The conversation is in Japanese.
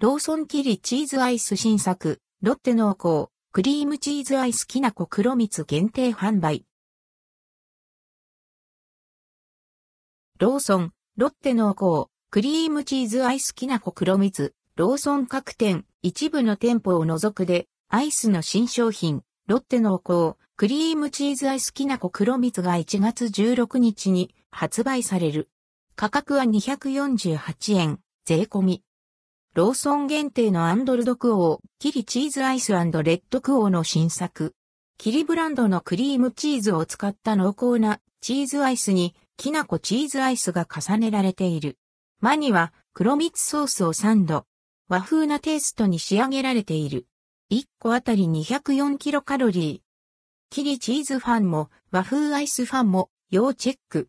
ローソンキリチーズアイス新作、ロッテ濃厚、クリームチーズアイスきなこ黒蜜限定販売。ローソン、ロッテ濃厚、クリームチーズアイスきなこ黒蜜、ローソン各店、一部の店舗を除くで、アイスの新商品、ロッテ濃厚、クリームチーズアイスきなこ黒蜜が1月16日に発売される。価格は248円、税込み。ローソン限定のアンドルドクオー、キリチーズアイスレッドクオーの新作。キリブランドのクリームチーズを使った濃厚なチーズアイスにきなこチーズアイスが重ねられている。間には黒蜜ソースをサンド。和風なテイストに仕上げられている。1個あたり204キロカロリー。キリチーズファンも和風アイスファンも要チェック。